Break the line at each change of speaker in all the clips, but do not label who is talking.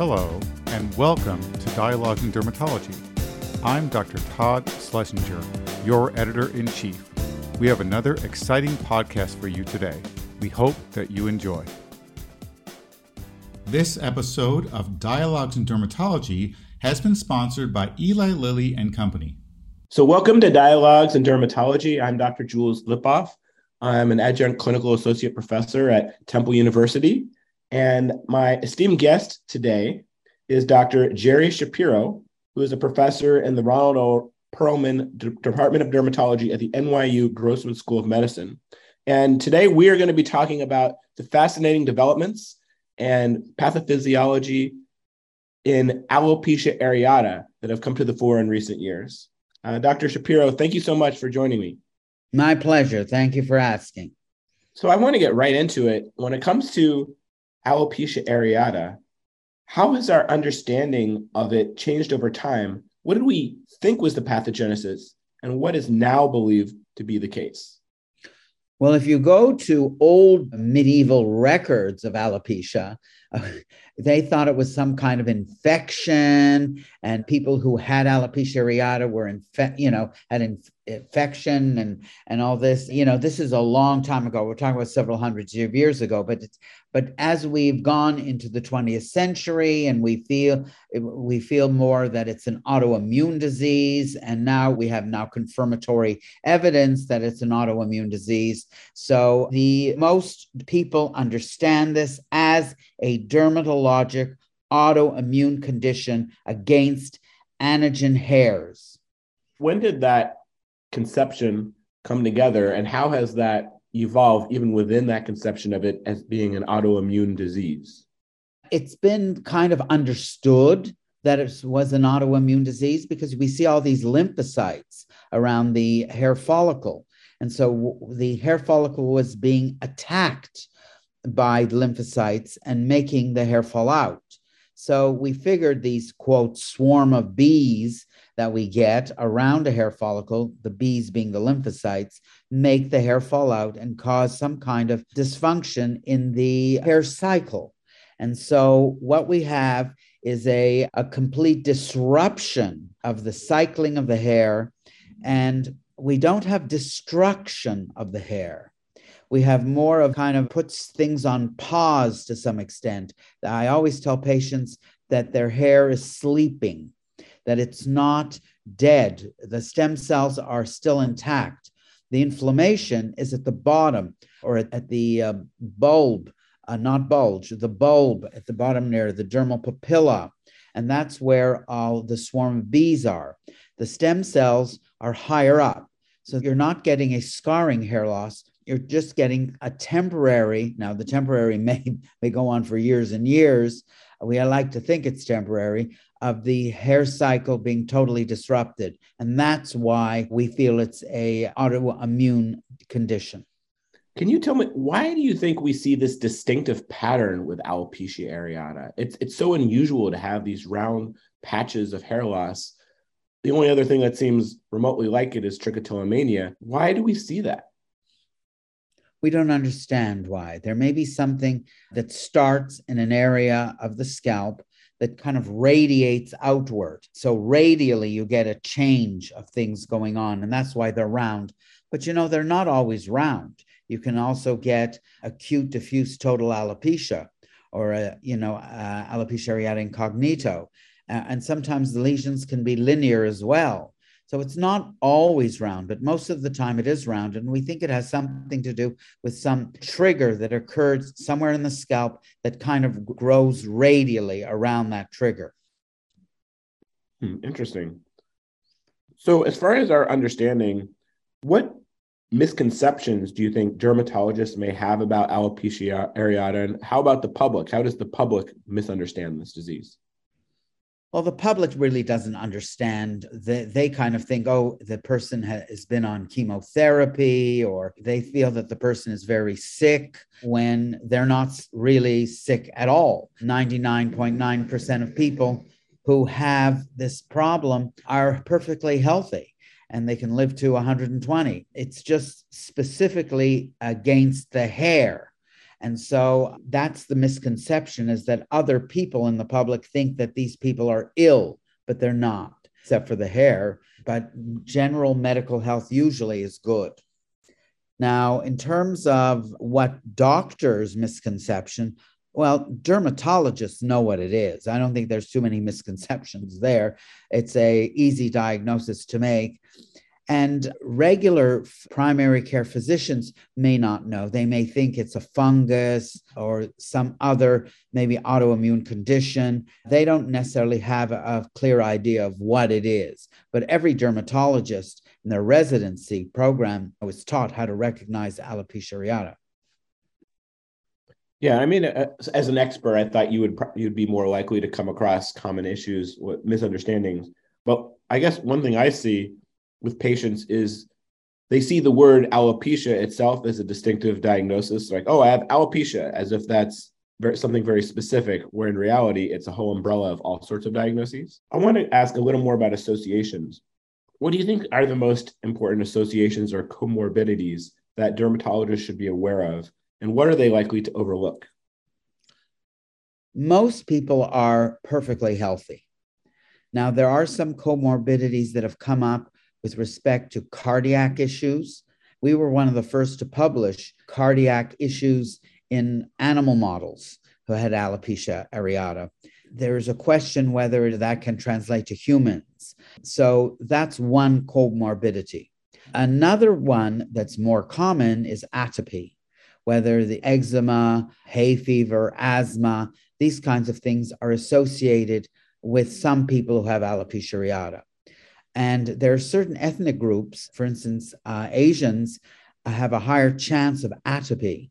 Hello, and welcome to Dialogues in Dermatology. I'm Dr. Todd Schlesinger, your editor in chief. We have another exciting podcast for you today. We hope that you enjoy. This episode of Dialogues in Dermatology has been sponsored by Eli Lilly and Company.
So, welcome to Dialogues in Dermatology. I'm Dr. Jules Lipoff. I'm an adjunct clinical associate professor at Temple University. And my esteemed guest today is Dr. Jerry Shapiro, who is a professor in the Ronald O. Perelman D- Department of Dermatology at the NYU Grossman School of Medicine. And today we are going to be talking about the fascinating developments and pathophysiology in alopecia areata that have come to the fore in recent years. Uh, Dr. Shapiro, thank you so much for joining me.
My pleasure. Thank you for asking.
So I want to get right into it. When it comes to alopecia areata, how has our understanding of it changed over time? What did we think was the pathogenesis, and what is now believed to be the case?
Well, if you go to old medieval records of alopecia, they thought it was some kind of infection, and people who had alopecia areata were, infe- you know, had inf- infection and and all this. You know, this is a long time ago. We're talking about several hundreds of years ago. But it's but as we've gone into the 20th century, and we feel we feel more that it's an autoimmune disease, and now we have now confirmatory evidence that it's an autoimmune disease. So the most people understand this as a dermatologic autoimmune condition against antigen hairs.
When did that conception come together, and how has that evolved even within that conception of it as being an autoimmune disease?
It's been kind of understood that it was an autoimmune disease because we see all these lymphocytes around the hair follicle. And so the hair follicle was being attacked by the lymphocytes and making the hair fall out. So we figured these quote swarm of bees that we get around a hair follicle, the bees being the lymphocytes, make the hair fall out and cause some kind of dysfunction in the hair cycle. And so what we have is a, a complete disruption of the cycling of the hair, and we don't have destruction of the hair we have more of kind of puts things on pause to some extent. I always tell patients that their hair is sleeping, that it's not dead. The stem cells are still intact. The inflammation is at the bottom or at, at the uh, bulb, uh, not bulge, the bulb at the bottom near the dermal papilla. And that's where all the swarm of bees are. The stem cells are higher up. So you're not getting a scarring hair loss, you're just getting a temporary now the temporary may may go on for years and years. We like to think it's temporary of the hair cycle being totally disrupted. And that's why we feel it's a autoimmune condition.
Can you tell me why do you think we see this distinctive pattern with alopecia areata? It's it's so unusual to have these round patches of hair loss. The only other thing that seems remotely like it is trichotillomania. Why do we see that
we don't understand why. There may be something that starts in an area of the scalp that kind of radiates outward. So, radially, you get a change of things going on, and that's why they're round. But you know, they're not always round. You can also get acute diffuse total alopecia or, a, you know, uh, alopecia areata incognito. Uh, and sometimes the lesions can be linear as well. So it's not always round, but most of the time it is round. And we think it has something to do with some trigger that occurs somewhere in the scalp that kind of grows radially around that trigger.
Hmm, interesting. So, as far as our understanding, what misconceptions do you think dermatologists may have about alopecia areata? And how about the public? How does the public misunderstand this disease?
Well the public really doesn't understand. They, they kind of think oh the person has been on chemotherapy or they feel that the person is very sick when they're not really sick at all. 99.9% of people who have this problem are perfectly healthy and they can live to 120 it's just specifically against the hair And so that's the misconception is that other people in the public think that these people are ill, but they're not, except for the hair. But general medical health usually is good. Now, in terms of what doctors' misconception, well, dermatologists know what it is. I don't think there's too many misconceptions there. It's a easy diagnosis to make. And regular primary care physicians may not know. They may think it's a fungus or some other, maybe autoimmune condition. They don't necessarily have a, clear idea of what it is. But every dermatologist in their residency program was taught how to recognize alopecia areata.
Yeah, I mean, uh, as an expert, I thought you would you'd be more likely to come across common issues, misunderstandings. But I guess one thing I see with patients is they see the word alopecia itself as a distinctive diagnosis, like, oh, I have alopecia, as if that's something very specific, where in reality, it's a whole umbrella of all sorts of diagnoses. I want to ask a little more about associations. What do you think are the most important associations or comorbidities that dermatologists should be aware of? And what are they likely to overlook?
Most people are perfectly healthy. Now, there are some comorbidities that have come up with respect to cardiac issues. We were one of the first to publish cardiac issues in animal models who had alopecia areata. There is a question whether that can translate to humans. So that's one comorbidity. Another one that's more common is atopy, whether the eczema, hay fever, asthma, these kinds of things are associated with some people who have alopecia areata. And there are certain ethnic groups, for instance, uh, Asians have a higher chance of atopy.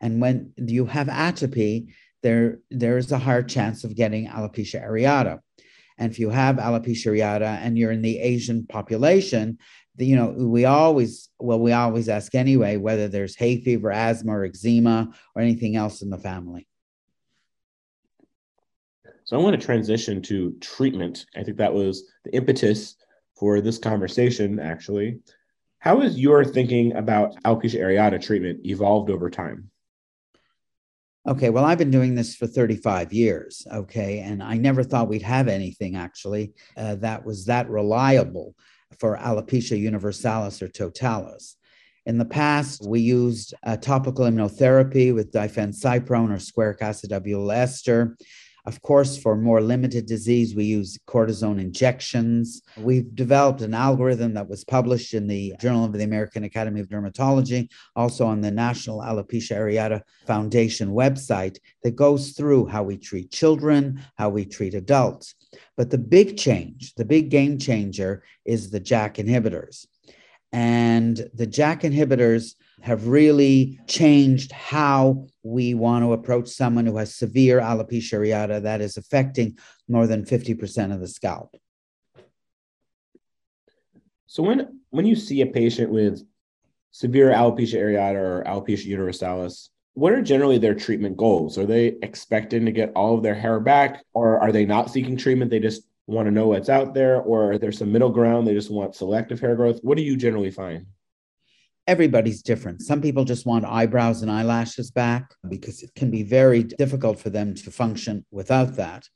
And when you have atopy, there, there is a higher chance of getting alopecia areata. And if you have alopecia areata and you're in the Asian population, the, you know, we always, well, we always ask anyway whether there's hay fever, asthma, or eczema, or anything else in the family.
So I want to transition to treatment. I think that was the impetus for this conversation, actually. How has your thinking about alopecia areata treatment evolved over time?
Okay, well, I've been doing this for 35 years. Okay, and I never thought we'd have anything actually uh, that was that reliable for alopecia universalis or totalis. In the past, we used uh, topical immunotherapy with diphencyprone or squaric acid ester. Of course, for more limited disease, we use cortisone injections. We've developed an algorithm that was published in the Journal of the American Academy of Dermatology, also on the National Alopecia Areata Foundation website, that goes through how we treat children, how we treat adults. But the big change, the big game changer, is the JAK inhibitors. And the JAK inhibitors have really changed how we want to approach someone who has severe alopecia areata that is affecting more than 50% of the scalp.
So when when you see a patient with severe alopecia areata or alopecia universalis, what are generally their treatment goals? Are they expecting to get all of their hair back or are they not seeking treatment? They just want to know what's out there, or there's some middle ground. They just want selective hair growth. What do you generally find?
Everybody's different. Some people just want eyebrows and eyelashes back because it can be very difficult for them to function without that.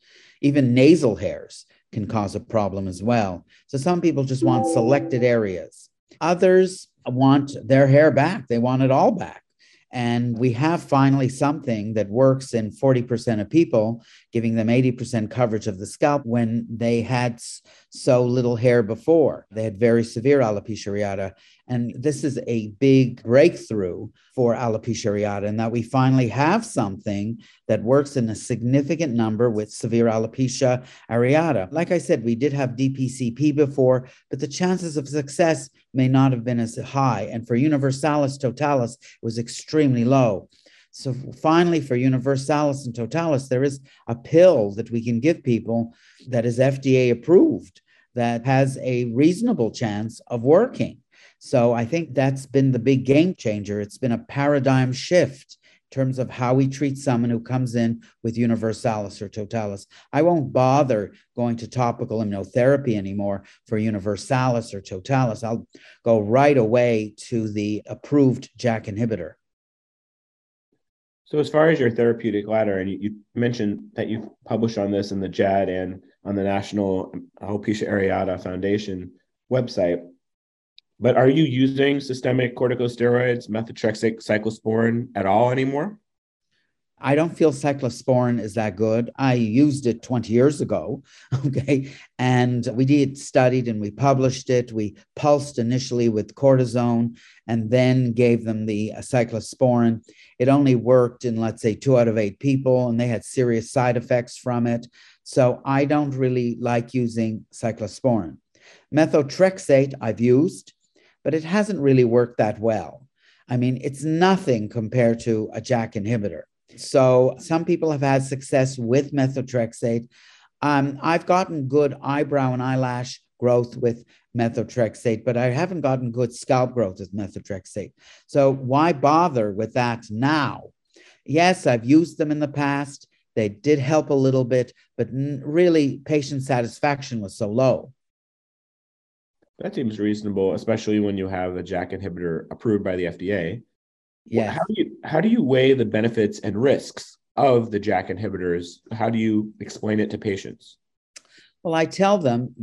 Even nasal hairs can cause a problem as well. So some people just want selected areas. Others want their hair back, they want it all back. And we have finally something that works in 40% of people, giving them 80% coverage of the scalp when they had so little hair before. They had very severe alopecia areata. And this is a big breakthrough for alopecia areata, in that we finally have something that works in a significant number with severe alopecia areata. Like I said, we did have DPCP before, but the chances of success may not have been as high. And for universalis totalis, it was extremely low. So finally, for universalis and totalis, there is a pill that we can give people that is FDA approved that has a reasonable chance of working. So I think that's been the big game changer. It's been a paradigm shift terms of how we treat someone who comes in with universalis or totalis. I won't bother going to topical immunotherapy anymore for universalis or totalis. I'll go right away to the approved JAK inhibitor.
So, as far as your therapeutic ladder, and you, you mentioned that you've published on this in the JAAD and on the National Alopecia Areata Foundation website, but are you using systemic corticosteroids, methotrexate, cyclosporin at all anymore?
I don't feel cyclosporin is that good. I used it 20 years ago. Okay. And we did studied and we published it. We pulsed initially with cortisone and then gave them the uh, cyclosporin. It only worked in, let's say, two out of eight people, and they had serious side effects from it. So I don't really like using cyclosporin. Methotrexate, I've used, but it hasn't really worked that well. I mean, it's nothing compared to a JAK inhibitor. So some people have had success with methotrexate. Um, I've gotten good eyebrow and eyelash growth with methotrexate, but I haven't gotten good scalp growth with methotrexate. So why bother with that now? Yes, I've used them in the past. They did help a little bit, but really patient satisfaction was so low.
That seems reasonable, especially when you have a JAK inhibitor approved by the FDA.
Yeah.
How do you how do you weigh the benefits and risks of the JAK inhibitors? How do you explain it to patients?
Well, I tell them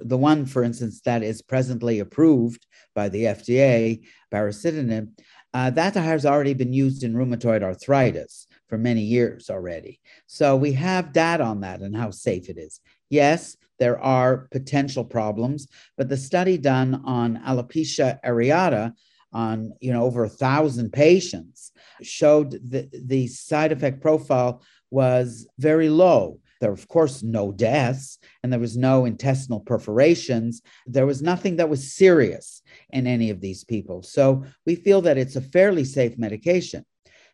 the one, for instance, that is presently approved by the FDA, baricitinib, uh, that has already been used in rheumatoid arthritis for many years already. So we have data on that and how safe it is. Yes, there are potential problems, but the study done on alopecia areata on you know over a thousand patients showed that the side effect profile was very low. There were of course no deaths and there was no intestinal perforations. There was nothing that was serious in any of these people. So we feel that it's a fairly safe medication.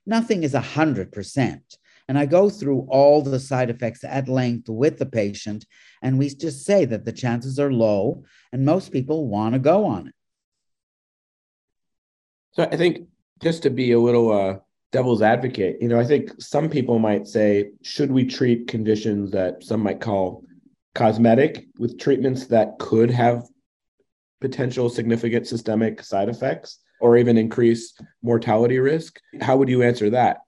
Nothing is 100% and I go through all the side effects at length with the patient, and we just say that the chances are low, and most people want to go on it.
So I think just to be a little uh, devil's advocate, you know, I think some people might say, should we treat conditions that some might call cosmetic with treatments that could have potential significant systemic side effects or even increase mortality risk? How would you answer that?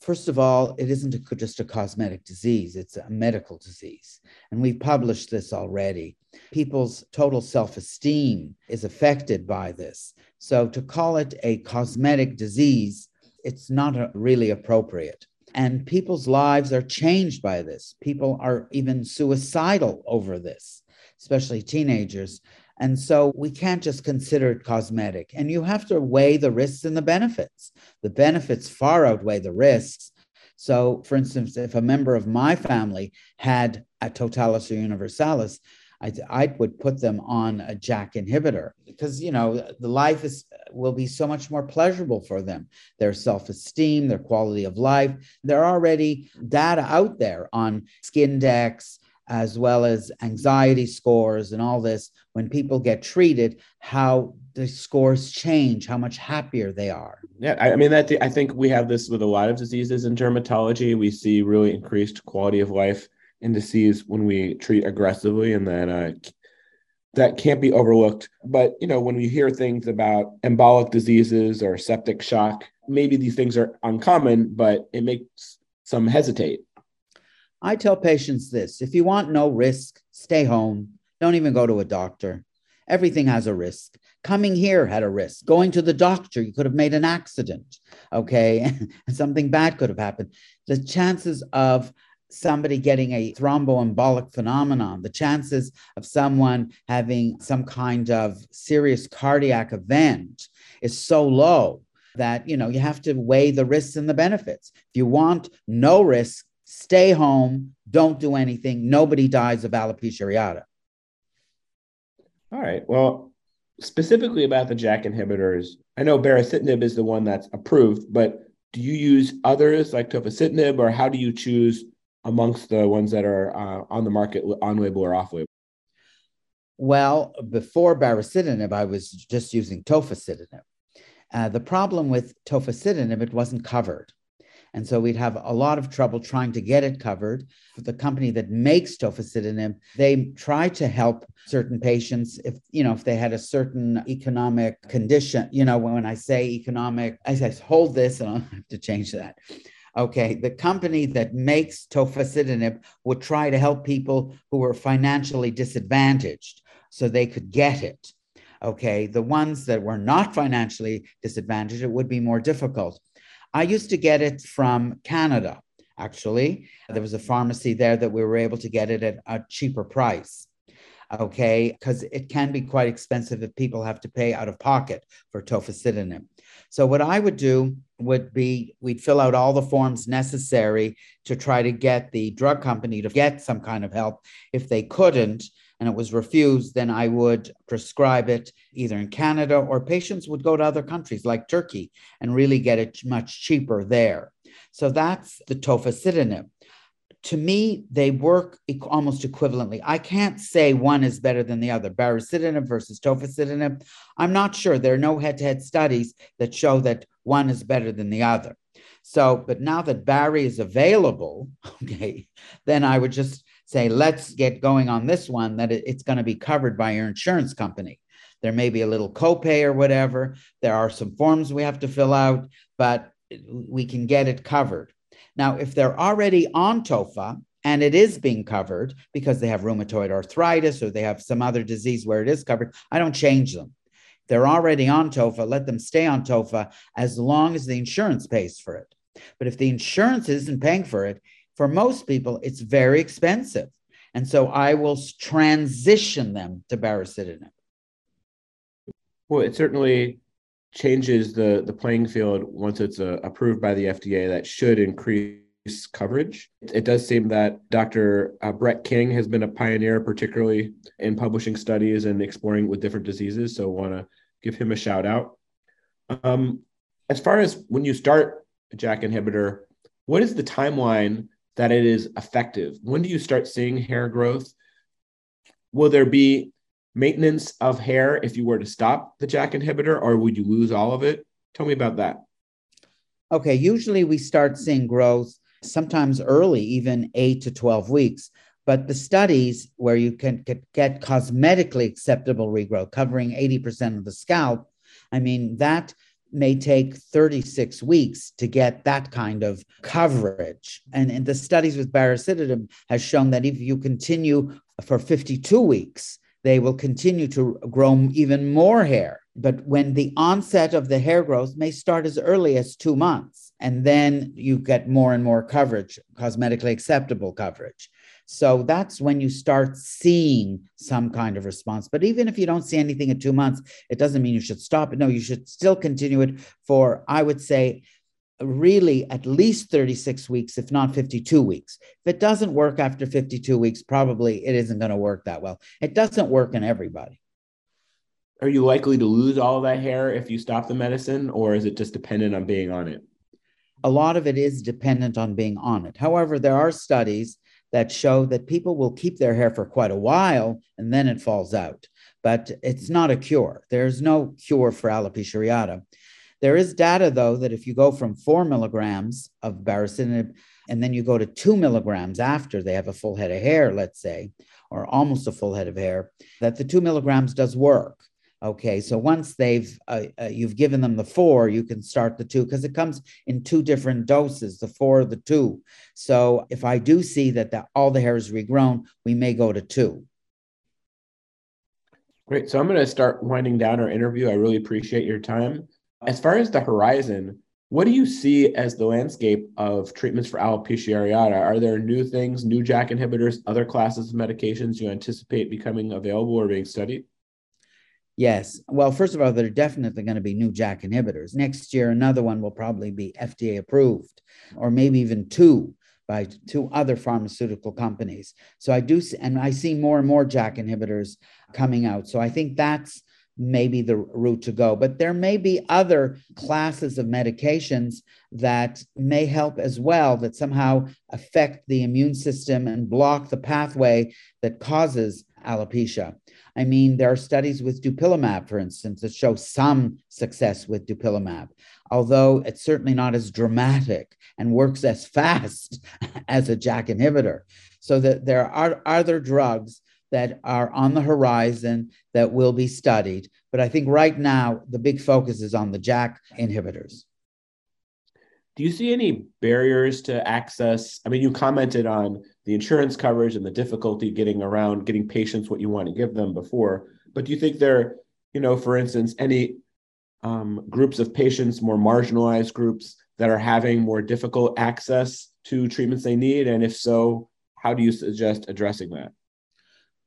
First of all, it isn't a, just a cosmetic disease, it's a medical disease. And we've published this already. People's total self esteem is affected by this. So to call it a cosmetic disease, it's not a, really appropriate. And people's lives are changed by this. People are even suicidal over this, especially teenagers. And so we can't just consider it cosmetic. And you have to weigh the risks and the benefits. The benefits far outweigh the risks. So, for instance, if a member of my family had a totalis or universalis, I, I would put them on a JAK inhibitor because you know the life is will be so much more pleasurable for them. Their self-esteem, their quality of life. There are already data out there on Skindex as well as anxiety scores and all this. When people get treated, how the scores change, how much happier they are.
Yeah, I, I mean that. I think we have this with a lot of diseases in dermatology. We see really increased quality of life indices when we treat aggressively, and that uh, that can't be overlooked. But you know, when we hear things about embolic diseases or septic shock, maybe these things are uncommon, but it makes some hesitate.
I tell patients this: if you want no risk, stay home. Don't even go to a doctor. Everything has a risk. Coming here had a risk. Going to the doctor, you could have made an accident. Okay. Something bad could have happened. The chances of somebody getting a thromboembolic phenomenon, the chances of someone having some kind of serious cardiac event is so low that you know you have to weigh the risks and the benefits. If you want no risk, stay home, don't do anything. Nobody dies of alopecia areata.
All right. Well, specifically about the JAK inhibitors, I know baricitinib is the one that's approved, but do you use others like tofacitinib, or how do you choose amongst the ones that are uh, on the market on label or off label?
Well, before baricitinib, I was just using tofacitinib. Uh, the problem with tofacitinib, it wasn't covered. And so we'd have a lot of trouble trying to get it covered. The company that makes tofacitinib, they try to help certain patients if, you know, if they had a certain economic condition. You know, when I say economic, I say, hold this and I'll have to change that. Okay, the company that makes tofacitinib would try to help people who were financially disadvantaged so they could get it. Okay, the ones that were not financially disadvantaged, it would be more difficult. I used to get it from Canada, actually. There was a pharmacy there that we were able to get it at a cheaper price. Okay, because it can be quite expensive if people have to pay out of pocket for tofacitinib. So, what I would do would be we'd fill out all the forms necessary to try to get the drug company to get some kind of help. If they couldn't, and it was refused, then I would prescribe it either in Canada or patients would go to other countries like Turkey and really get it much cheaper there. So that's the tofacitinib. To me, they work almost equivalently. I can't say one is better than the other. Baricitinib versus tofacitinib. I'm not sure. There are no head-to-head studies that show that one is better than the other. So, but now that Barry is available, okay, then I would just say, let's get going on this one, that it's going to be covered by your insurance company. There may be a little copay or whatever. There are some forms we have to fill out, but we can get it covered. Now, if they're already on TOFA and it is being covered because they have rheumatoid arthritis or they have some other disease where it is covered, I don't change them. They're already on TOFA, let them stay on TOFA as long as the insurance pays for it. But if the insurance isn't paying for it, for most people, it's very expensive. And so I will transition them to baricitinib.
Well, it certainly changes the, the playing field once it's uh, approved by the FDA. That should increase coverage. It does seem that Dr. Uh, Brett King has been a pioneer, particularly in publishing studies and exploring with different diseases. So, want to give him a shout out. Um, as far as when you start a JAK inhibitor, what is the timeline that it is effective? When do you start seeing hair growth? Will there be maintenance of hair if you were to stop the JAK inhibitor, or would you lose all of it? Tell me about that.
Okay, usually we start seeing growth sometimes early, even eight to 12 weeks. But the studies where you can get cosmetically acceptable regrowth, covering 80% of the scalp, I mean, that may take 36 weeks to get that kind of coverage. And, and the studies with baricitinib has shown that if you continue for 52 weeks, they will continue to grow even more hair. But when the onset of the hair growth may start as early as two months, and then you get more and more coverage, cosmetically acceptable coverage. So that's when you start seeing some kind of response. But even if you don't see anything in two months, it doesn't mean you should stop it. No, you should still continue it for, I would say, really at least 36 weeks, if not 52 weeks. If it doesn't work after 52 weeks, probably it isn't going to work that well. It doesn't work in everybody.
Are you likely to lose all of that hair if you stop the medicine, or is it just dependent on being on it?
A lot of it is dependent on being on it. However, there are studies that show that people will keep their hair for quite a while and then it falls out. But it's not a cure. There's no cure for alopecia areata. There is data, though, that if you go from four milligrams of baricitinib and then you go to two milligrams after they have a full head of hair, let's say, or almost a full head of hair, that the two milligrams does work. Okay, so once they've uh, uh, you've given them the four, you can start the two because it comes in two different doses, the four, the two. So if I do see that the, all the hair is regrown, we may go to two.
Great. So I'm going to start winding down our interview. I really appreciate your time. As far as the horizon, what do you see as the landscape of treatments for alopecia areata? Are there new things, new JAK inhibitors, other classes of medications you anticipate becoming available or being studied?
Yes. Well, first of all, there are definitely going to be new JAK inhibitors. Next year, another one will probably be FDA approved, or maybe even two by two other pharmaceutical companies. So I do, and I see more and more JAK inhibitors coming out. So I think that's maybe the route to go. But there may be other classes of medications that may help as well, that somehow affect the immune system and block the pathway that causes alopecia. I mean, there are studies with dupilumab, for instance, that show some success with dupilumab, although it's certainly not as dramatic and works as fast as a JAK inhibitor. So that there are other drugs that are on the horizon that will be studied. But I think right now the big focus is on the JAK inhibitors.
Do you see any barriers to access? I mean, you commented on the insurance coverage and the difficulty getting around getting patients what you want to give them before. But do you think there, you know, for instance, any um, groups of patients, more marginalized groups that are having more difficult access to treatments they need? And if so, how do you suggest addressing that?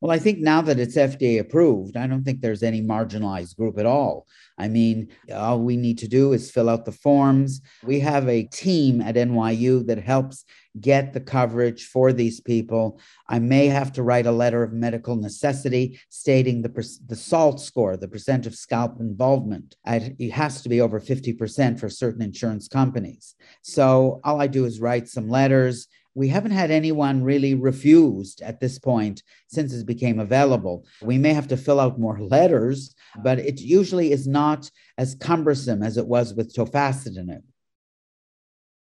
Well, I think now that it's FDA approved, I don't think there's any marginalized group at all. I mean, all we need to do is fill out the forms. We have a team at NYU that helps get the coverage for these people. I may have to write a letter of medical necessity stating the, the SALT score, the percent of scalp involvement. It has to be over 50% for certain insurance companies. So all I do is write some letters we haven't had anyone really refused at this point since it became available. We may have to fill out more letters, but it usually is not as cumbersome as it was with tofacitinib.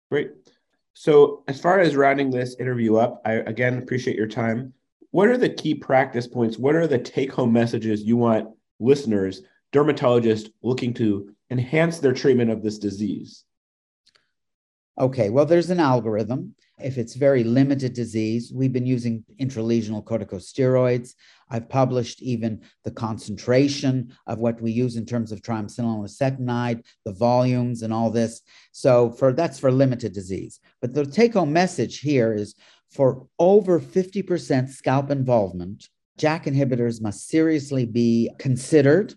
Great. So, as far as rounding this interview up, I again appreciate your time. What are the key practice points? What are the take home messages you want listeners, dermatologists looking to enhance their treatment of this disease?
Okay, well, there's an algorithm. If it's very limited disease, we've been using intralesional corticosteroids. I've published even the concentration of what we use in terms of triamcinolone acetonide, the volumes, and all this. So for that's for limited disease. But the take-home message here is for over 50% scalp involvement, JAK inhibitors must seriously be considered.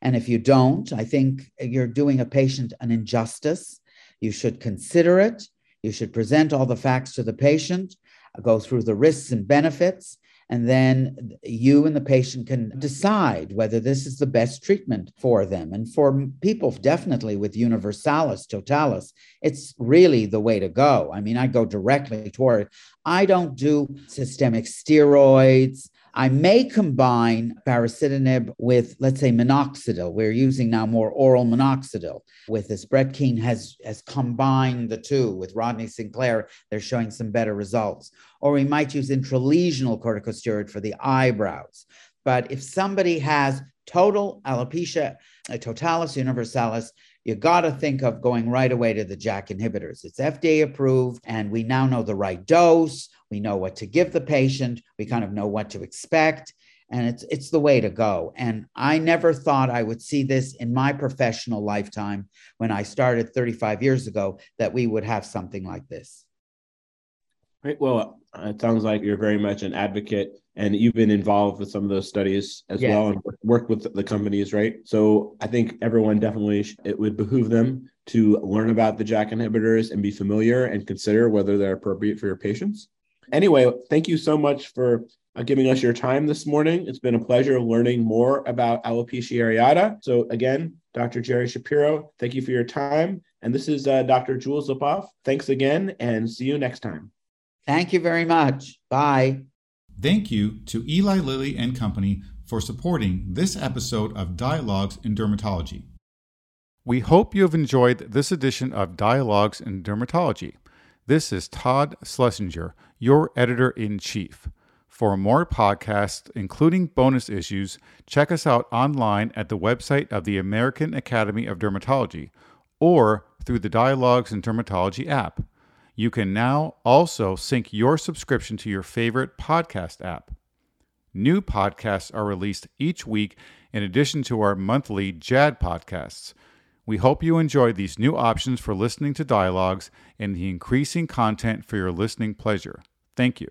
And if you don't, I think you're doing a patient an injustice. You should consider it you should present all the facts to the patient, go through the risks and benefits, and then you and the patient can decide whether this is the best treatment for them. And for people, definitely with universalis, totalis, it's really the way to go. I mean, I go directly toward it. I don't do systemic steroids. I may combine baricitinib with, let's say, minoxidil. We're using now more oral minoxidil with this. Brett King has, has combined the two with Rodney Sinclair. They're showing some better results. Or we might use intralesional corticosteroid for the eyebrows. But if somebody has total alopecia, totalis universalis, you got to think of going right away to the JAK inhibitors. It's FDA approved, and we now know the right dose. We know what to give the patient. We kind of know what to expect. And it's it's the way to go. And I never thought I would see this in my professional lifetime when I started 35 years ago that we would have something like this.
Right. Well, it sounds like you're very much an advocate and you've been involved with some of those studies as yes. well and worked with the companies, right? So I think everyone definitely, it would behoove them to learn about the JAK inhibitors and be familiar and consider whether they're appropriate for your patients. Anyway, thank you so much for uh, giving us your time this morning. It's been a pleasure learning more about alopecia areata. So again, Dr. Jerry Shapiro, thank you for your time. And this is uh, Dr. Jules Lipoff. Thanks again and see you next time.
Thank you very much. Bye.
Thank you to Eli Lilly and Company for supporting this episode of Dialogues in Dermatology. We hope you have enjoyed this edition of Dialogues in Dermatology. This is Todd Schlesinger, your editor in chief. For more podcasts, including bonus issues, check us out online at the website of the American Academy of Dermatology or through the Dialogues in Dermatology app. You can now also sync your subscription to your favorite podcast app. New podcasts are released each week in addition to our monthly JAAD podcasts. We hope you enjoy these new options for listening to dialogues and the increasing content for your listening pleasure. Thank you.